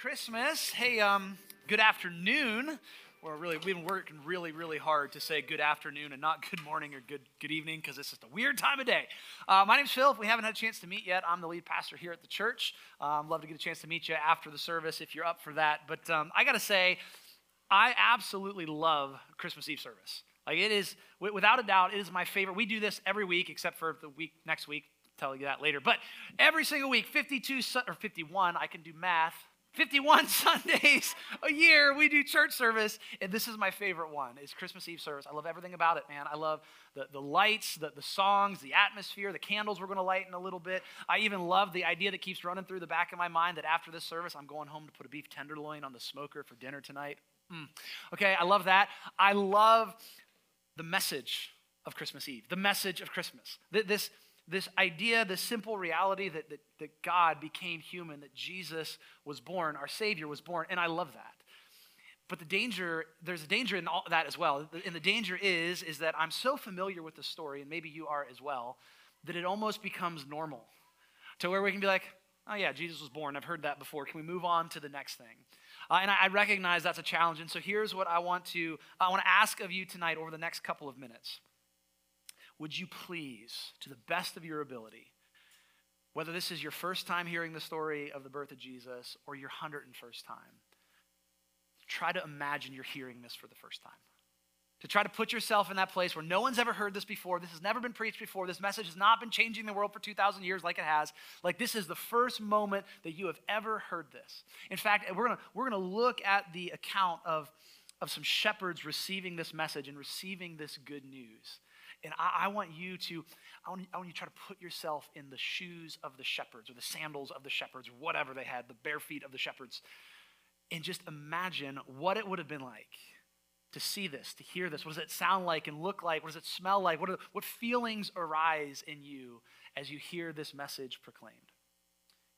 Christmas. Hey, um, good afternoon. We're really we've been working really, really hard to say good afternoon and not good morning or good good evening because it's just a weird time of day. Uh, my name's Phil. If we haven't had a chance to meet yet, I'm the lead pastor here at the church. Um, love to get a chance to meet you after the service if you're up for that. But um, I got to say, I absolutely love Christmas Eve service. Like it is, without a doubt, it is my favorite. We do this every week except for the week next week. Tell you that later. But every single week, 52 or 51, I can do math 51 Sundays a year we do church service, and this is my favorite one, It's Christmas Eve service. I love everything about it, man. I love the, the lights, the, the songs, the atmosphere, the candles we're going to light in a little bit. I even love the idea that keeps running through the back of my mind that after this service, I'm going home to put a beef tenderloin on the smoker for dinner tonight. Mm. Okay, I love that. I love the message of Christmas Eve, the message of Christmas. This, this idea, this simple reality that, that, that God became human, that Jesus was born, our Savior was born, and I love that. But the danger, there's a danger in all that as well. And the danger is, is that I'm so familiar with the story, and maybe you are as well, that it almost becomes normal. To where we can be like, oh yeah, Jesus was born. I've heard that before. Can we move on to the next thing? Uh, and I, I recognize that's a challenge. And so here's what I want to I want to ask of you tonight over the next couple of minutes would you please, to the best of your ability, whether this is your first time hearing the story of the birth of Jesus or your 101st time, try to imagine you're hearing this for the first time. To try to put yourself in that place where no one's ever heard this before, this has never been preached before, this message has not been changing the world for 2,000 years like it has. Like, this is the first moment that you have ever heard this. In fact, we're gonna, we're gonna look at the account of, of some shepherds receiving this message and receiving this good news. And I, I, want you to, I want, I want you to try to put yourself in the shoes of the shepherds or the sandals of the shepherds whatever they had, the bare feet of the shepherds. And just imagine what it would have been like to see this, to hear this. What does it sound like and look like? What does it smell like? What, are, what feelings arise in you as you hear this message proclaimed?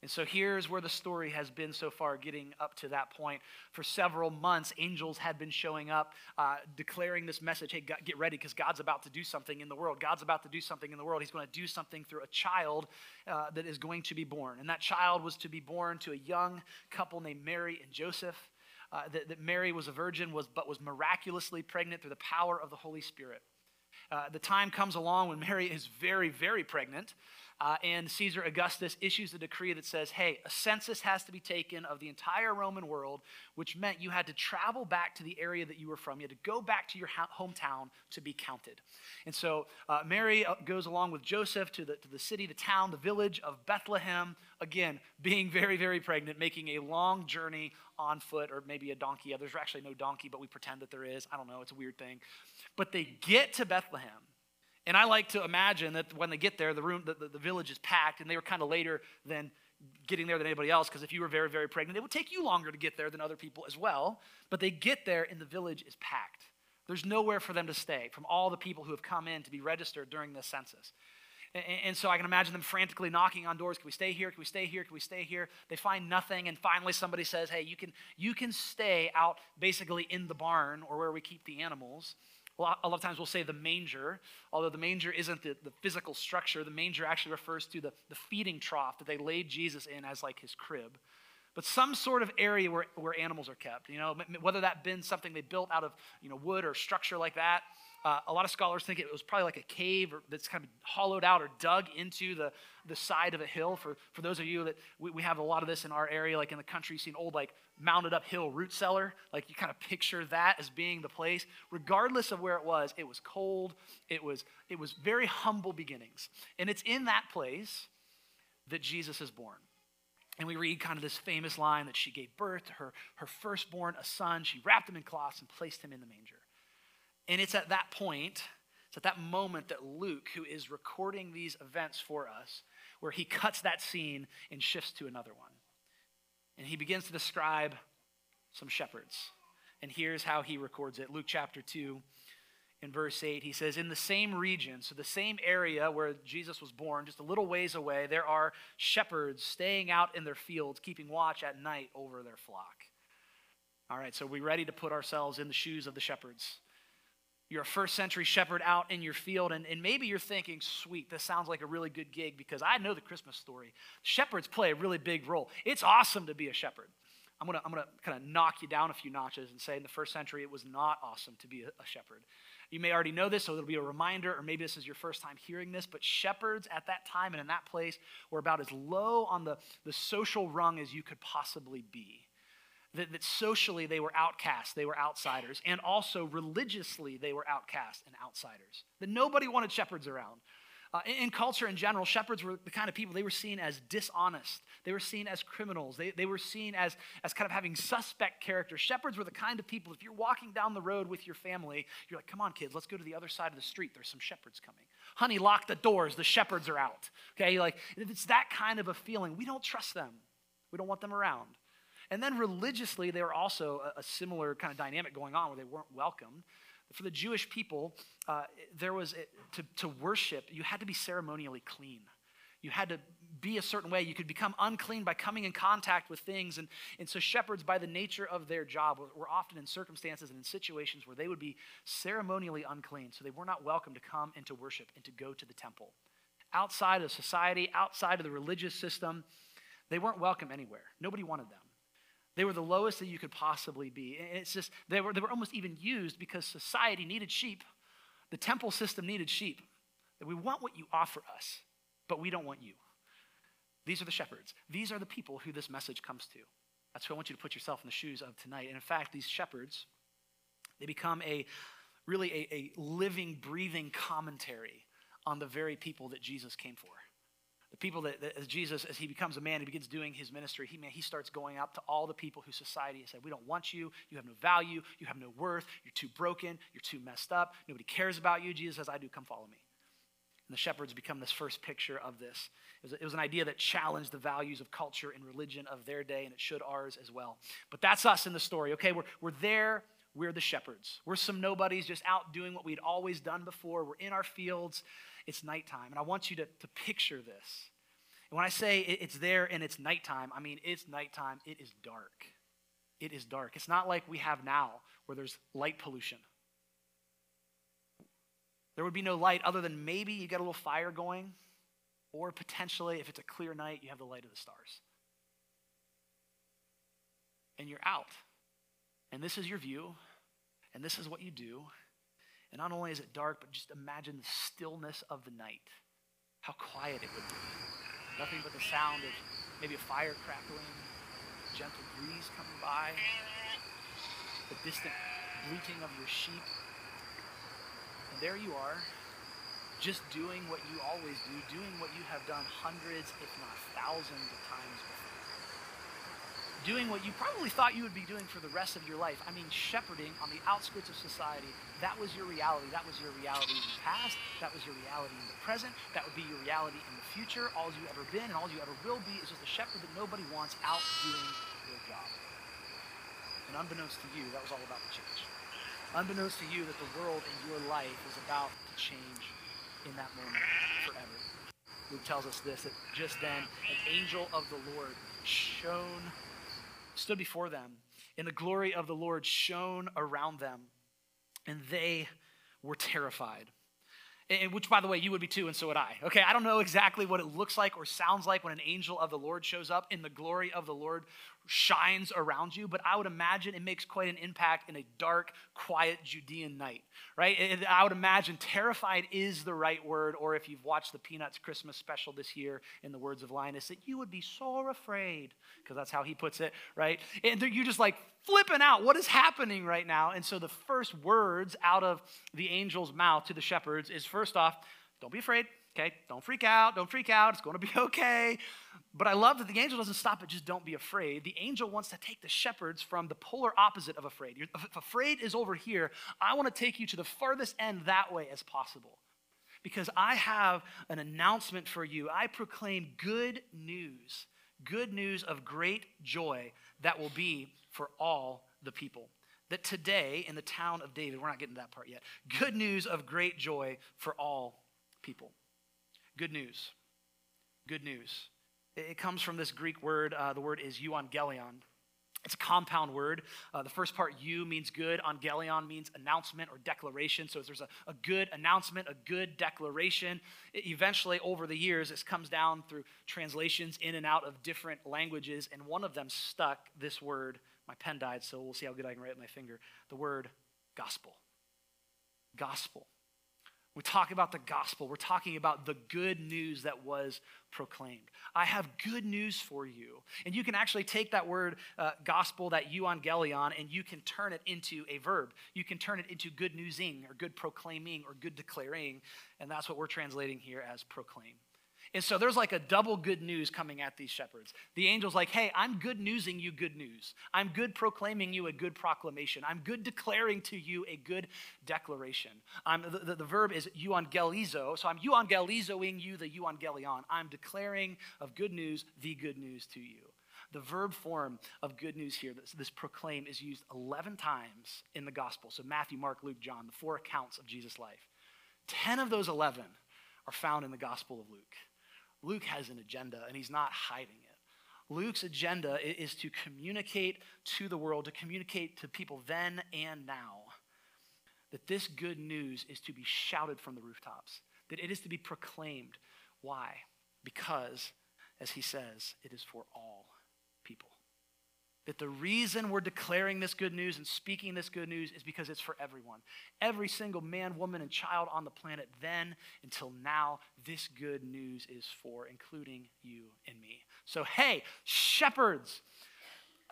And so here's where the story has been so far, getting up to that point. For several months, angels had been showing up, uh, declaring this message hey, God, get ready because God's about to do something in the world. God's about to do something in the world. He's going to do something through a child uh, that is going to be born. And that child was to be born to a young couple named Mary and Joseph. Uh, that, that, Mary was a virgin, was, but was miraculously pregnant through the power of the Holy Spirit. Uh, the time comes along when Mary is very, very pregnant. Uh, and Caesar Augustus issues a decree that says, hey, a census has to be taken of the entire Roman world, which meant you had to travel back to the area that you were from. You had to go back to your ha- hometown to be counted. And so uh, Mary uh, goes along with Joseph to the, to the city, the town, the village of Bethlehem, again, being very, very pregnant, making a long journey on foot or maybe a donkey. There's actually no donkey, but we pretend that there is. I don't know, it's a weird thing. But they get to Bethlehem and I like to imagine that when they get there, the room, the, the, the village is packed, and they were kind of later than getting there than anybody else, because if you were very, very pregnant, it would take you longer to get there than other people as well. But they get there, and the village is packed. There's nowhere for them to stay from all the people who have come in to be registered during this census. And, and so I can imagine them frantically knocking on doors. Can we stay here? Can we stay here? Can we stay here? They find nothing, and finally somebody says, "Hey, you can you can stay out basically in the barn or where we keep the animals." A lot of times we'll say the manger, although the manger isn't the, the physical structure. The manger actually refers to the, the feeding trough that they laid Jesus in as like his crib. But some sort of area where, where animals are kept, you know, whether that been something they built out of, you know, wood or structure like that, uh, a lot of scholars think it was probably like a cave that's kind of hollowed out or dug into the, the side of a hill. For, for those of you that we, we have a lot of this in our area, like in the country, seen old like mounted up hill root cellar. Like you kind of picture that as being the place. Regardless of where it was, it was cold. It was, it was very humble beginnings. And it's in that place that Jesus is born. And we read kind of this famous line that she gave birth to her, her firstborn, a son. She wrapped him in cloths and placed him in the manger. And it's at that point, it's at that moment that Luke, who is recording these events for us, where he cuts that scene and shifts to another one. And he begins to describe some shepherds. And here's how he records it Luke chapter 2, in verse 8, he says, In the same region, so the same area where Jesus was born, just a little ways away, there are shepherds staying out in their fields, keeping watch at night over their flock. All right, so we ready to put ourselves in the shoes of the shepherds? You're a first century shepherd out in your field, and, and maybe you're thinking, sweet, this sounds like a really good gig because I know the Christmas story. Shepherds play a really big role. It's awesome to be a shepherd. I'm to I'm gonna kind of knock you down a few notches and say in the first century it was not awesome to be a, a shepherd. You may already know this, so it'll be a reminder, or maybe this is your first time hearing this, but shepherds at that time and in that place were about as low on the, the social rung as you could possibly be. That, that socially they were outcasts, they were outsiders, and also religiously they were outcasts and outsiders. That nobody wanted shepherds around. Uh, in, in, culture in general, shepherds were the kind of people they were seen as dishonest. They were seen as criminals. They, they were seen as, as kind of having suspect character. Shepherds were the kind of people, if you're walking down the road with your family, you're like, come on, kids, let's go to the other side of the street. There's some shepherds coming. Honey, lock the doors. The shepherds are out. Okay, like it's that kind of a feeling. We don't trust them, we don't want them around. And then religiously, there were also a, a similar kind of dynamic going on where they weren't welcomed for the Jewish people, uh, there was to, to worship, you had to be ceremonially clean. You had to be a certain way. You could become unclean by coming in contact with things. And, and so, shepherds, by the nature of their job, were, often in circumstances and in situations where they would be ceremonially unclean. So, they were not welcome to come and to worship and to go to the temple. Outside of society, outside of the religious system, they weren't welcome anywhere. Nobody wanted them. They were the lowest that you could possibly be. And it's just, they were, they were almost even used because society needed sheep. The temple system needed sheep. We want what you offer us, but we don't want you. These are the shepherds. These are the people who this message comes to. That's who I want you to put yourself in the shoes of tonight. And in fact, these shepherds, they become a really a, a living, breathing commentary on the very people that Jesus came for. The people that, that, as Jesus, as he becomes a man, he begins doing his ministry, he, man, he starts going out to all the people who society has said, We don't want you. You have no value. You have no worth. You're too broken. You're too messed up. Nobody cares about you. Jesus says, I do. Come follow me. And the shepherds become this first picture of this. It was, it was, an idea that challenged the values of culture and religion of their day, and it should ours as well. But that's us in the story, okay? We're, we're there. We're the shepherds. We're some nobodies just out doing what we'd always done before. We're in our fields it's nighttime. And I want you to, to picture this. And when I say it's there and it's nighttime, I mean it's nighttime. It is dark. It is dark. It's not like we have now where there's light pollution. There would be no light other than maybe you get a little fire going, or potentially, if it's a clear night, you have the light of the stars. And you're out. And this is your view, and this is what you do. And not only is it dark, but just imagine the stillness of the night. How quiet it would be. Nothing but the sound of maybe a fire crackling, a gentle breeze coming by, the distant bleating of your sheep. And there you are, just doing what you always do, doing what you have done hundreds, if not thousands of times before doing what you probably thought you would be doing for the rest of your life. I mean, shepherding on the outskirts of society. That was your reality. That was your reality in the past. That was your reality in the present. That would be your reality in the future. All you ever been and all you ever will be is just a shepherd that nobody wants out doing their job. And unbeknownst to you, that was all about to change. Unbeknownst to you, that the world in your life was about to change in that moment forever. Luke tells us this that just then an angel of the Lord shone stood before them, and the glory of the Lord shone around them, and they were terrified. And which, by the way, you would be too, and so would I. Okay, I don't know exactly what it looks like or sounds like when an angel of the Lord shows up and the glory of the Lord shines around you, but I would imagine it makes quite an impact in a dark, quiet Judean night, right? I would imagine terrified is the right word, or if you've watched the Peanuts Christmas special this year, in the words of Linus, that you would be so afraid, because that's how he puts it, right? And you're just like flipping out. What is happening right now? And so the first words out of the angel's mouth to the shepherds is first off, don't be afraid. Okay, don't freak out, don't freak out, it's going to be okay. But I love that the angel doesn't stop at just don't be afraid. The angel wants to take the shepherds from the polar opposite of afraid. If afraid is over here, I want to take you to the farthest end that way as possible. Because I have an announcement for you. I proclaim good news, good news of great joy that will be for all the people. That today in the town of David, we're not getting to that part yet, good news of great joy for all people. Good news. Good news. It comes from this Greek word. Uh, the word is euangelion. It's a compound word. Uh, the first part, you, means good. Angelion means announcement or declaration. So there's a, a good announcement, a good declaration. It eventually, over the years, this comes down through translations in and out of different languages. And one of them stuck this word. My pen died, so we'll see how good I can write with my finger. The word gospel. Gospel. We talk about the gospel. We're talking about the good news that was proclaimed. I have good news for you. And you can actually take that word uh, gospel, that euangelion, and you can turn it into a verb. You can turn it into good newsing or good proclaiming or good declaring. And that's what we're translating here as proclaim. And so there's like a double good news coming at these shepherds. The angel's like, hey, I'm good newsing you good news. I'm good proclaiming you a good proclamation. I'm good declaring to you a good declaration. I'm, the, the, the verb is euangelizo. So I'm euangelizoing you the euangelion. I'm declaring of good news the good news to you. The verb form of good news here, this, this proclaim, is used 11 times in the gospel. So Matthew, Mark, Luke, John, the four accounts of Jesus' life. 10 of those 11 are found in the gospel of Luke. Luke has an agenda and he's not hiding it. Luke's agenda is to communicate to the world, to communicate to people then and now, that this good news is to be shouted from the rooftops, that it is to be proclaimed. Why? Because, as he says, it is for all. That the reason we're declaring this good news and speaking this good news is because it's for everyone. Every single man, woman, and child on the planet, then until now, this good news is for, including you and me. So, hey, shepherds,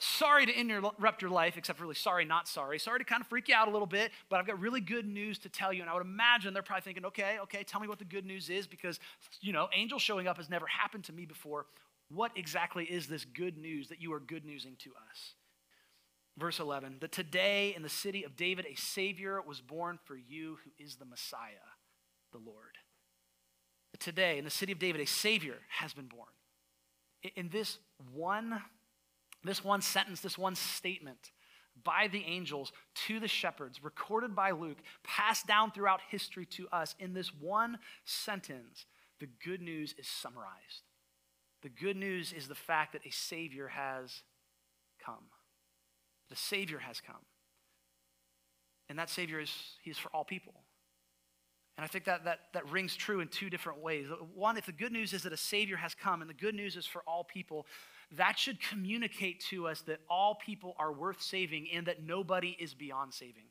sorry to interrupt your life, except really sorry, not sorry. Sorry to kind of freak you out a little bit, but I've got really good news to tell you. And I would imagine they're probably thinking, okay, okay, tell me what the good news is because, you know, angel showing up has never happened to me before. What exactly is this good news that you are good newsing to us? Verse 11 that today in the city of David a Savior was born for you who is the Messiah, the Lord. That today in the city of David a Savior has been born. In this one, this one sentence, this one statement, by the angels to the shepherds, recorded by Luke, passed down throughout history to us. In this one sentence, the good news is summarized. The good news is the fact that a Savior has come. The Savior has come. And that Savior is, he is for all people. And I think that, that, that rings true in two different ways. One, if the good news is that a Savior has come and the good news is for all people, that should communicate to us that all people are worth saving and that nobody is beyond saving.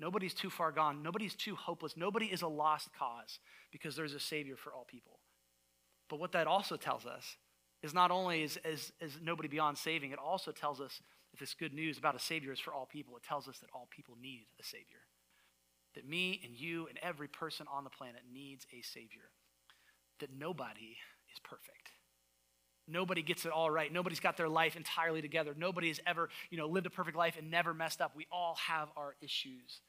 Nobody's too far gone. Nobody's too hopeless. Nobody is a lost cause because there's a Savior for all people. But what that also tells us is not only is, is, is nobody beyond saving, it also tells us if this good news about a Savior is for all people, it tells us that all people need a Savior. That me and you and every person on the planet needs a Savior. That nobody is perfect. Nobody gets it all right. Nobody's got their life entirely together. Nobody has ever, you know, lived a perfect life and never messed up. We all have our issues.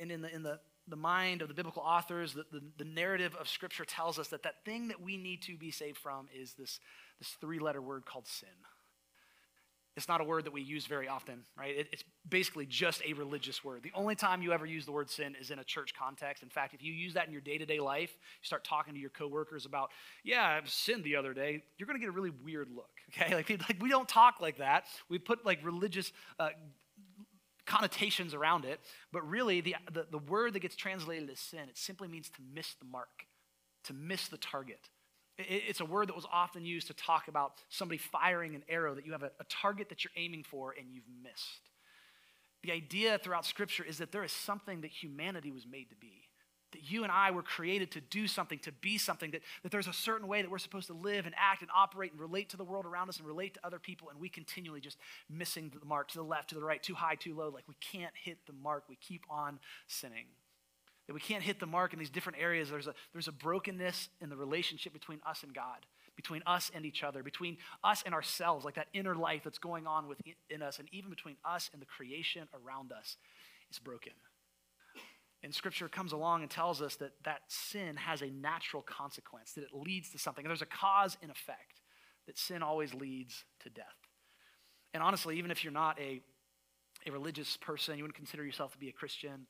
And in the, in the the mind of the biblical authors, the, the, the, narrative of Scripture tells us that that thing that we need to be saved from is this, this three letter word called sin. It's not a word that we use very often, right? It, it's basically just a religious word. The only time you ever use the word sin is in a church context. In fact, if you use that in your day to day life, you start talking to your coworkers about, yeah, I've sinned the other day, you're going to get a really weird look, okay? Like, like we don't talk like that. We put like religious uh, connotations around it, but really the, the, the word that gets translated as sin, it simply means to miss the mark, to miss the target. It's a word that was often used to talk about somebody firing an arrow, that you have a, a target that you're aiming for and you've missed. The idea throughout Scripture is that there is something that humanity was made to be that you and I were created to do something, to be something, that, that there's a certain way that we're supposed to live and act and operate and relate to the world around us and relate to other people, and we continually just missing the mark to the left, to the right, too high, too low. Like we can't hit the mark. We keep on sinning. That we can't hit the mark in these different areas. There's a, there's a brokenness in the relationship between us and God, between us and each other, between us and ourselves, like that inner life that's going on within us, and even between us and the creation around us is broken. And scripture comes along and tells us that that sin has a natural consequence, that it leads to something. There's a cause and effect, that sin always leads to death. And honestly, even if you're not a, a religious person, you wouldn't consider yourself to be a Christian,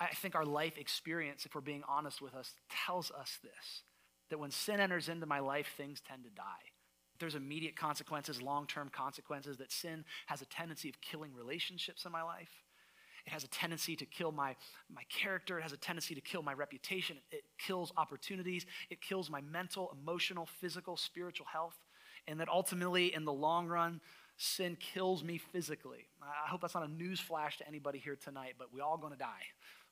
I think our life experience, if we're being honest with us, tells us this that when sin enters into my life, things tend to die. There's immediate consequences, long term consequences, that sin has a tendency of killing relationships in my life. It has a tendency to kill my, my character. It has a tendency to kill my reputation. It kills opportunities. It kills my mental, emotional, physical, spiritual health. And that ultimately, in the long run, sin kills me physically. I hope that's not a news flash to anybody here tonight, but we're all going to die.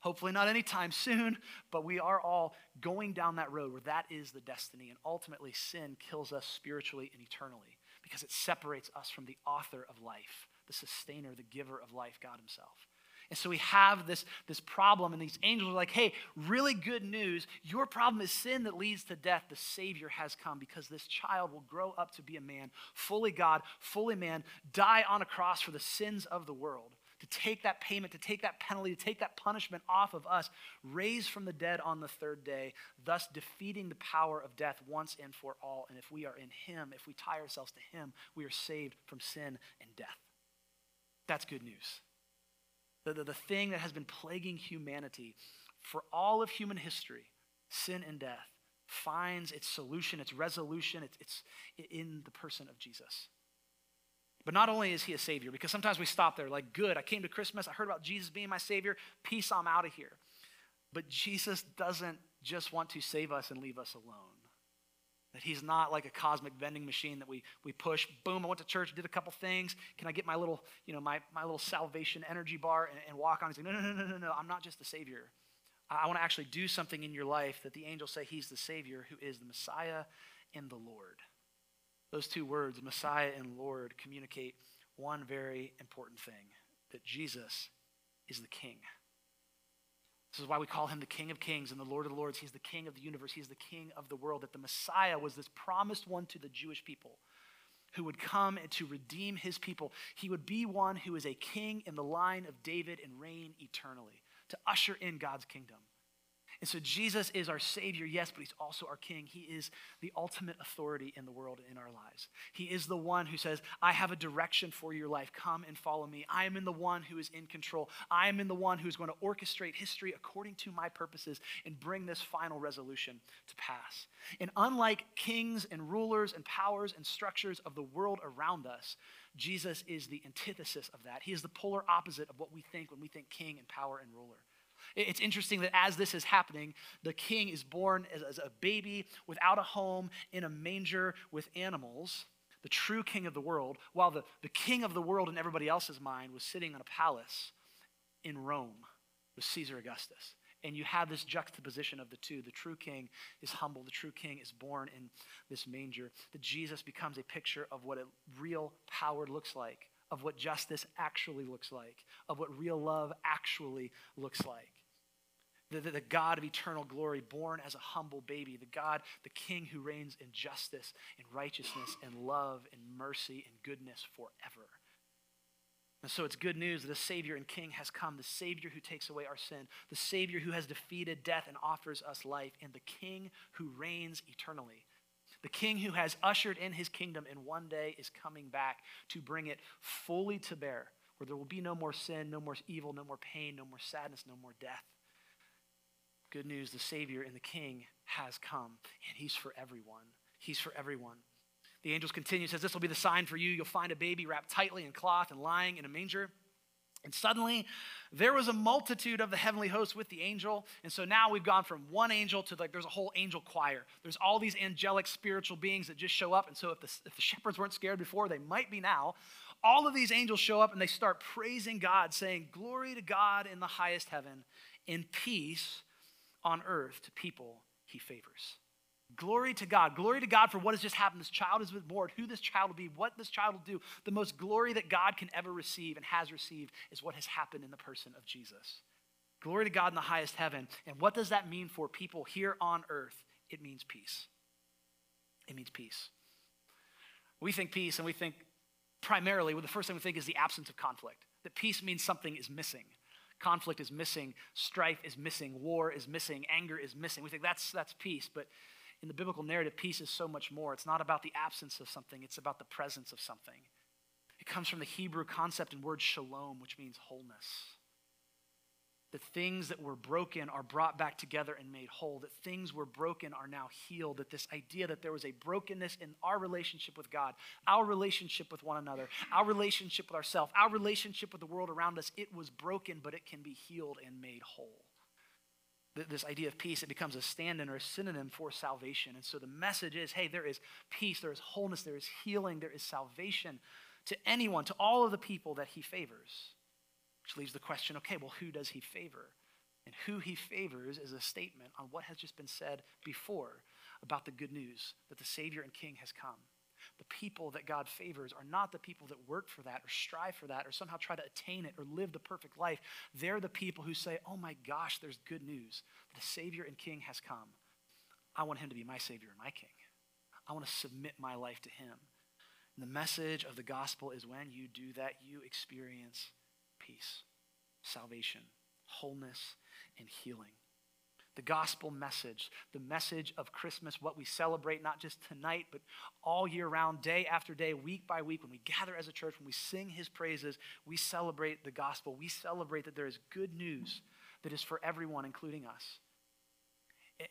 Hopefully, not anytime soon, but we are all going down that road where that is the destiny. And ultimately, sin kills us spiritually and eternally because it separates us from the author of life, the sustainer, the giver of life, God Himself. And so we have this, this problem, and these angels are like, hey, really good news. Your problem is sin that leads to death. The Savior has come because this child will grow up to be a man, fully God, fully man, die on a cross for the sins of the world, to take that payment, to take that penalty, to take that punishment off of us, raised from the dead on the third day, thus defeating the power of death once and for all. And if we are in Him, if we tie ourselves to Him, we are saved from sin and death. That's good news the, the, the thing that has been plaguing humanity for all of human history, sin and death, finds its solution, its resolution, it's, it's in the person of Jesus. But not only is he a savior, because sometimes we stop there, like, good, I came to Christmas, I heard about Jesus being my savior, peace, I'm out of here. But Jesus doesn't just want to save us and leave us alone. That he's not like a cosmic vending machine that we, we push, boom, I went to church, did a couple things. Can I get my little, you know, my, my little salvation energy bar and, and walk on? He's like, no, no, no, no, no, no, I'm not just the Savior. I, I want to actually do something in your life that the angels say he's the Savior who is the Messiah and the Lord. Those two words, Messiah and Lord, communicate one very important thing that Jesus is the King. This is why we call him the King of Kings and the Lord of Lords. He's the King of the universe. He's the King of the world. That the Messiah was this promised one to the Jewish people who would come and to redeem his people. He would be one who is a king in the line of David and reign eternally to usher in God's kingdom. And so Jesus is our Savior, yes, but He's also our King. He is the ultimate authority in the world in our lives. He is the one who says, I have a direction for your life. Come and follow me. I am in the one who is in control. I am in the one who's going to orchestrate history according to my purposes and bring this final resolution to pass. And unlike kings and rulers and powers and structures of the world around us, Jesus is the antithesis of that. He is the polar opposite of what we think when we think king and power and ruler. It's interesting that as this is happening, the king is born as, as, a baby without a home in a manger with animals, the true king of the world, while the, the king of the world in everybody else's mind was sitting in a palace in Rome with Caesar Augustus. And you have this juxtaposition of the two. The true king is humble, the true king is born in this manger. That Jesus becomes a picture of what a real power looks like of what justice actually looks like, of what real love actually looks like. The, the, the, God of eternal glory, born as a humble baby, the God, the King who reigns in justice and righteousness and love and mercy and goodness forever. And so it's good news that a Savior and King has come, the Savior who takes away our sin, the Savior who has defeated death and offers us life, and the King who reigns eternally. The king who has ushered in his kingdom and one day is coming back to bring it fully to bear, where there will be no more sin, no more evil, no more pain, no more sadness, no more death. Good news the Savior and the King has come, and he's for everyone. He's for everyone. The angels continue, says, This will be the sign for you. You'll find a baby wrapped tightly in cloth and lying in a manger. And suddenly, there was a multitude of the heavenly hosts with the angel. And so now we've gone from one angel to like there's a whole angel choir. There's all these angelic spiritual beings that just show up. And so if the, if the shepherds weren't scared before, they might be now. All of these angels show up and they start praising God, saying, Glory to God in the highest heaven, in peace on earth to people he favors. Glory to God. Glory to God for what has just happened. This child is born, who this child will be, what this child will do. The most glory that God can ever receive and has received is what has happened in the person of Jesus. Glory to God in the highest heaven. And what does that mean for people here on earth? It means peace. It means peace. We think peace and we think primarily, well, the first thing we think is the absence of conflict. That peace means something is missing. Conflict is missing, strife is missing, war is missing, anger is missing. We think that's, that's peace, but in the biblical narrative, peace is so much more. It's not about the absence of something, it's about the presence of something. It comes from the Hebrew concept and word shalom, which means wholeness. That things that were broken are brought back together and made whole, that things were broken are now healed, that this idea that there was a brokenness in our relationship with God, our relationship with one another, our relationship with ourselves, our relationship with the world around us, it was broken, but it can be healed and made whole. This idea of peace, it becomes a stand in or a synonym for salvation. And so the message is hey, there is peace, there is wholeness, there is healing, there is salvation to anyone, to all of the people that he favors. Which leaves the question okay, well, who does he favor? And who he favors is a statement on what has just been said before about the good news that the Savior and King has come. The people that God favors are not the people that work for that or strive for that or somehow try to attain it or live the perfect life. They're the people who say, oh my gosh, there's good news. The Savior and King has come. I want him to be my Savior and my King. I want to submit my life to him. And the message of the gospel is when you do that, you experience peace, salvation, wholeness, and healing. The gospel message, the message of Christmas, what we celebrate not just tonight, but all year round, day after day, week by week, when we gather as a church, when we sing his praises, we celebrate the gospel. We celebrate that there is good news that is for everyone, including us.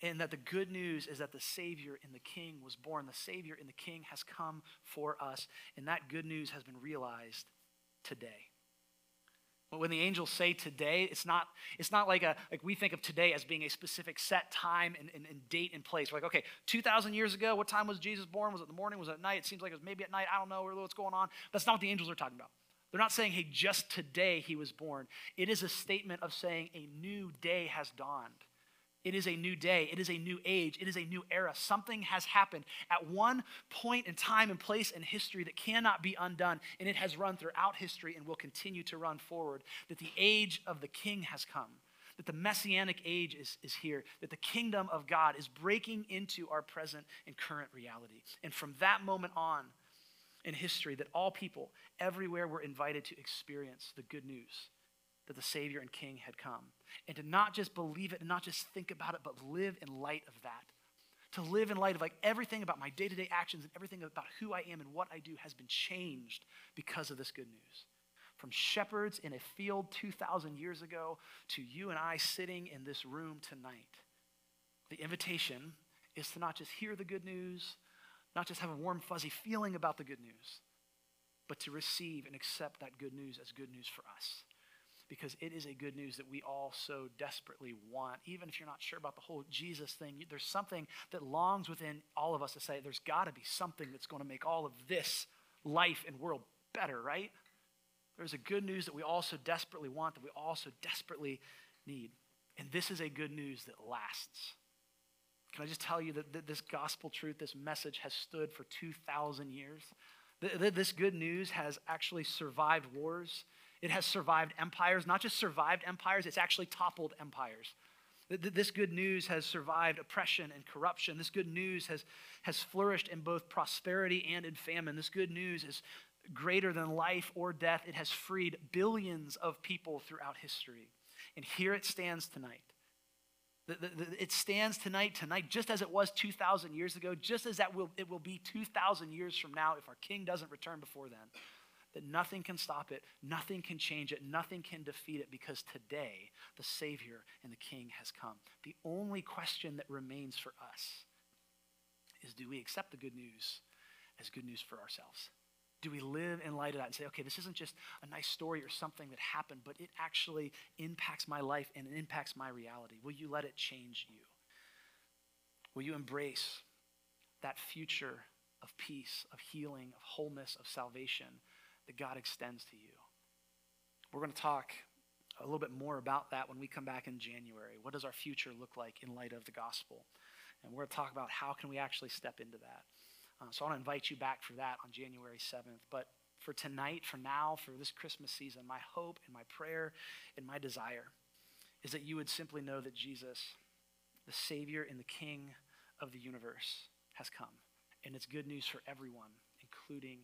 And that the good news is that the Savior and the King was born. The Savior and the King has come for us. And that good news has been realized today. But when the angels say today, it's not, it's not like, a, like we think of today as being a specific set time and, and, and date and place. We're like, okay, 2,000 years ago, what time was Jesus born? Was it the morning? Was it at night? It seems like it was maybe at night. I don't know what's going on. That's not what the angels are talking about. They're not saying, hey, just today he was born. It is a statement of saying a new day has dawned. It is a new day. It is a new age. It is a new era. Something has happened at one point in time and place in history that cannot be undone, and it has run throughout history and will continue to run forward. That the age of the king has come, that the messianic age is, is here, that the kingdom of God is breaking into our present and current reality. And from that moment on in history, that all people everywhere were invited to experience the good news that the Savior and King had come. And to not just believe it and not just think about it, but live in light of that. To live in light of like everything about my day to day actions and everything about who I am and what I do has been changed because of this good news. From shepherds in a field 2,000 years ago to you and I sitting in this room tonight. The invitation is to not just hear the good news, not just have a warm, fuzzy feeling about the good news, but to receive and accept that good news as good news for us because it is a good news that we all so desperately want. Even if you're not sure about the whole Jesus thing, there's something that longs within all of us to say, there's got to be something that's going to make all of this life and world better, right? There's a good news that we all so desperately want, that we all so desperately need. And this is a good news that lasts. Can I just tell you that this gospel truth, this message has stood for 2,000 years? This good news has actually survived wars. It has survived empires, not just survived empires, it's actually toppled empires. This good news has survived oppression and corruption. This good news has, has flourished in both prosperity and in famine. This good news is greater than life or death. It has freed billions of people throughout history. And here it stands tonight. It stands tonight, tonight, just as it was 2,000 years ago, just as that will, it will be 2,000 years from now if our king doesn't return before then that nothing can stop it, nothing can change it, nothing can defeat it because today the Savior and the King has come. The only question that remains for us is do we accept the good news as good news for ourselves? Do we live in light of that and say, okay, this isn't just a nice story or something that happened, but it actually impacts my life and it impacts my reality? Will you let it change you? Will you embrace that future of peace, of healing, of wholeness, of salvation that God extends to you. We're going to talk a little bit more about that when we come back in January. What does our future look like in light of the gospel? And we're going to talk about how can we actually step into that. Uh, so I want to invite you back for that on January 7th. But for tonight, for now, for this Christmas season, my hope and my prayer and my desire is that you would simply know that Jesus, the Savior and the King of the universe, has come. And it's good news for everyone, including.